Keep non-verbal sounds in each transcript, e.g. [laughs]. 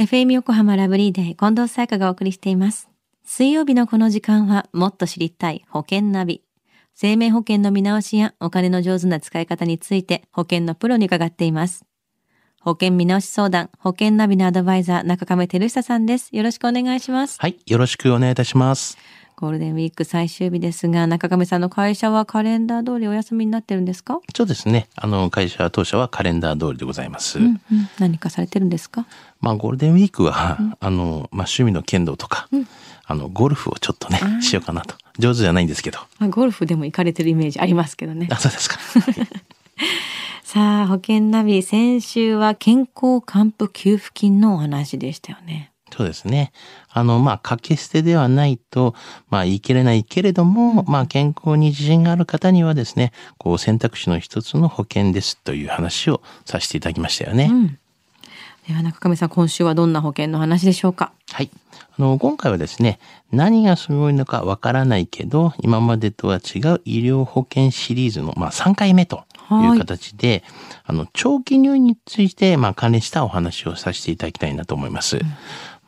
FM 横浜ラブリーデー近藤沙耶香がお送りしています。水曜日のこの時間はもっと知りたい保険ナビ。生命保険の見直しやお金の上手な使い方について保険のプロに伺っています。保険見直し相談、保険ナビのアドバイザー、中亀照久さんです。よろしくお願いします。はい、よろしくお願いいたします。ゴールデンウィーク最終日ですが、中亀さんの会社はカレンダー通りお休みになってるんですか？そうですね。あの、会社当社はカレンダー通りでございます。うんうん、何かされてるんですか？まあ、ゴールデンウィークは、あの、まあ、趣味の剣道とか、あの、ゴルフをちょっとね、しようかなと。上手じゃないんですけど。まあゴルフでも行かれてるイメージありますけどね [laughs] あ、。そうですか。[laughs] さあ、保険ナビ、先週は健康還付給付金のお話でしたよね。そうですね。あの、まあ、掛け捨てではないと、まあ、言い切れないけれども、まあ、健康に自信がある方にはですね、こう、選択肢の一つの保険ですという話をさせていただきましたよね。うん。では中上さん、今週はどんな保険の話でしょうか？はい。あの、今回はですね、何がすごいのかわからないけど、今までとは違う医療保険シリーズの、まあ、3回目という形で、あの、長期入院について、まあ、関連したお話をさせていただきたいなと思います。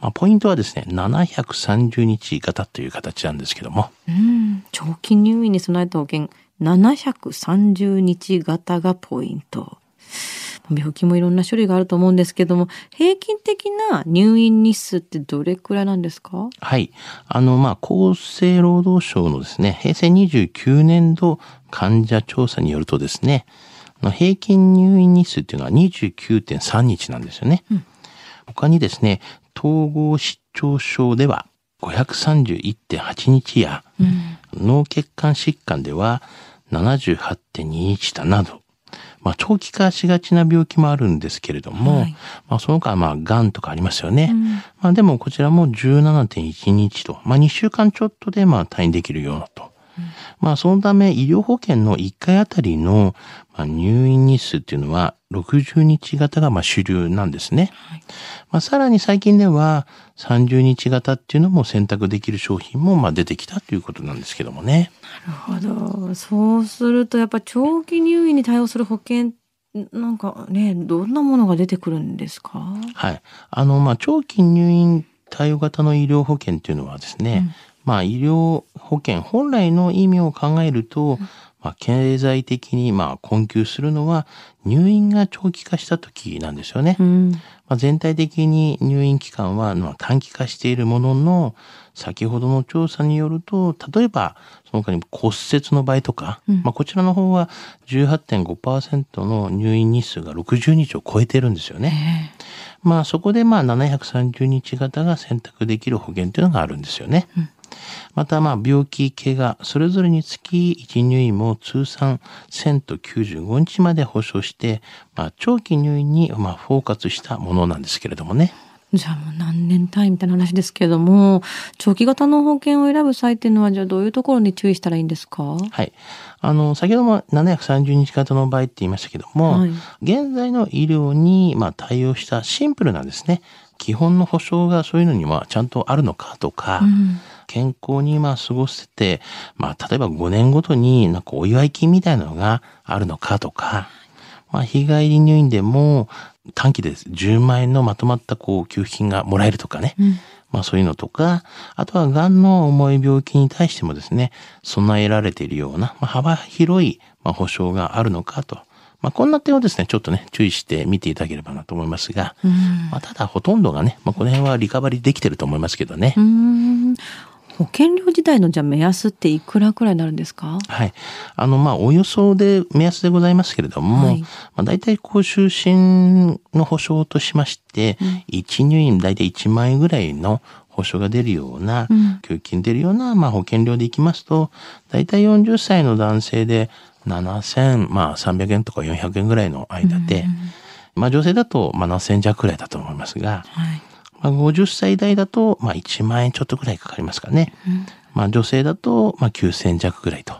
まあ、ポイントはですね、730日型という形なんですけども、うん。長期入院に備えた保険、730日型がポイント。病気もいろんな種類があると思うんですけども、平均的な入院日数ってどれくらいなんですか？はい。あの、まあ、厚生労働省のですね、平成29年度患者調査によるとですね、平均入院日数っていうのは29.3日なんですよね。他にですね、統合失調症では531.8日や、脳血管疾患では78.2日だなど、まあ、長期化しがちな病気もあるんですけれども、はいまあ、その他、まあ、癌とかありますよね。まあ、でも、こちらも17.1日と、まあ、2週間ちょっとで、まあ、退院できるようなと。まあ、そのため、医療保険の1回あたりの、まあ、入院日数っていうのは、60日型が、まあ、主流なんですね。まあ、さらに最近では、30日型っていうのも選択できる商品も、まあ、出てきたということなんですけどもね。なるほど。そうするとやっぱ長期入院に対応する保険なんかねどんなものが出てくるんですか？はい。あの、まあ、長期入院対応型の医療保険っていうのはですね、まあ、医療保険本来の意味を考えると、まあ、経済的に、まあ、困窮するのは、入院が長期化した時なんですよね。うん。まあ、全体的に入院期間は、まあ、短期化しているものの、先ほどの調査によると、例えば、その他に骨折の場合とか、まあ、こちらの方は18.5%の入院日数が60日を超えてるんですよね。まあ、そこでまあ、730日型が選択できる保険というのがあるんですよね。また、まあ、病気、怪我、それぞれにつき、1入院も通算1095日まで保障して、まあ、長期入院に、まあ、フォーカスしたものなんですけれどもね。じゃあもう何年単位みたいな話ですけれども長期型の保険を選ぶ際っていうのはじゃあどういうところに注意したらいいんですか？はい。あの、先ほども730日型の場合って言いましたけども、はい現在の医療に、まあ、対応したシンプルなですね、基本の保障がそういうのにはちゃんとあるのかとか、うん健康にまあ過ごせて、まあ、例えば5年ごとになんかお祝い金みたいなのがあるのかとか、まあ、日帰り入院でも短期で10万円のまとまったこう給付金がもらえるとかね。まあそういうのとか、あとは癌の重い病気に対してもですね、備えられているような、まあ、幅広いまあ保障があるのかと。まあこんな点をですね、ちょっとね、注意して見ていただければなと思いますが、まあただほとんどがね、まあこの辺はリカバリーできてると思いますけどね。保険料自体のじゃあ目安っていくらくらいになるんですか？はい。あの、まあ、およそで目安でございますけれども、はいまあ、大体、こう、就寝の保証としまして、1入院大体1万円ぐらいの保証が出るような、うん給付金出るような、まあ、保険料でいきますと、大体40歳の男性で7000、まあ、300円とか400円ぐらいの間で、まあ、女性だと、まあ、7000円弱くらいだと思いますが、はい。まあ、50歳代だと、まあ、1万円ちょっとぐらいかかりますかね。まあ、女性だと、まあ、9000円弱ぐらいと。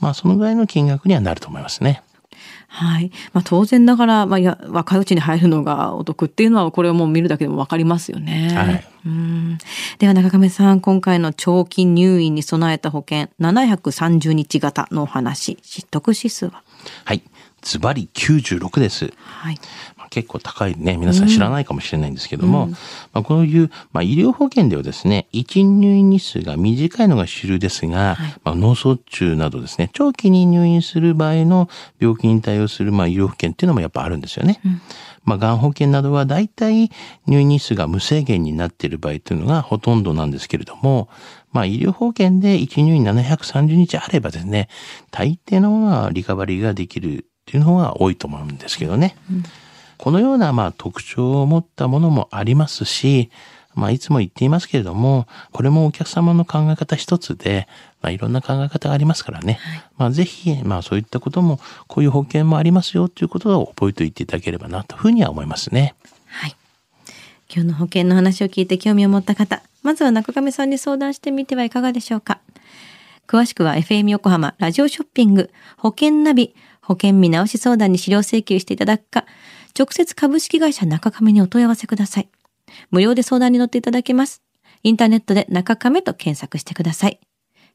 まあ、そのぐらいの金額にはなると思いますね。はい。まあ当然ながら、まあ、や若いうちに入るのがお得っていうのはこれをもう見るだけでもわかりますよね。はいうんでは中亀さん、今回の長期入院に備えた保険730日型のお話、知得指数は？はい。ズバリ96です。はい。まあ結構高いね、皆さん知らないかもしれないんですけども、うん、まあ、こういう、まあ、医療保険ではですね、1入院日数が短いのが主流ですが、はい、まあ、脳卒中などですね、長期に入院する場合の病気に対応する、まあ、医療保険っていうのもやっぱあるんですよね。うんまあ、がん保険などは大体入院日数が無制限になっている場合というのがほとんどなんですけれども、まあ、医療保険で1入院730日あればですね、大抵のはリカバリーができるっていうのが多いと思うんですけどね。うん、このようなまあ特徴を持ったものもありますし、まあ、いつも言っていますけれども、これもお客様の考え方一つで、まあ、いろんな考え方がありますからね。はい、まあ、ぜひ、まあ、そういったことも、こういう保険もありますよということを覚えておいていただければなというふうには思いますね。はい。今日の保険の話を聞いて興味を持った方、まずは中上さんに相談してみてはいかがでしょうか。詳しくは FM 横浜ラジオショッピング保険ナビ保険見直し相談に資料請求していただくか、直接株式会社中上にお問い合わせください。無料で相談に乗っていただけます。インターネットで中亀と検索してください。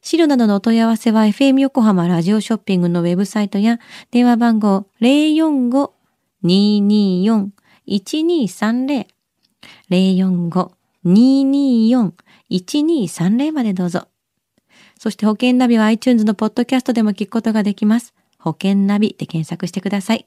資料などのお問い合わせは FM 横浜ラジオショッピングのウェブサイトや電話番号045-224-1230 045-224-1230までどうぞ。そして保険ナビは iTunes のポッドキャストでも聞くことができます。保険ナビで検索してください。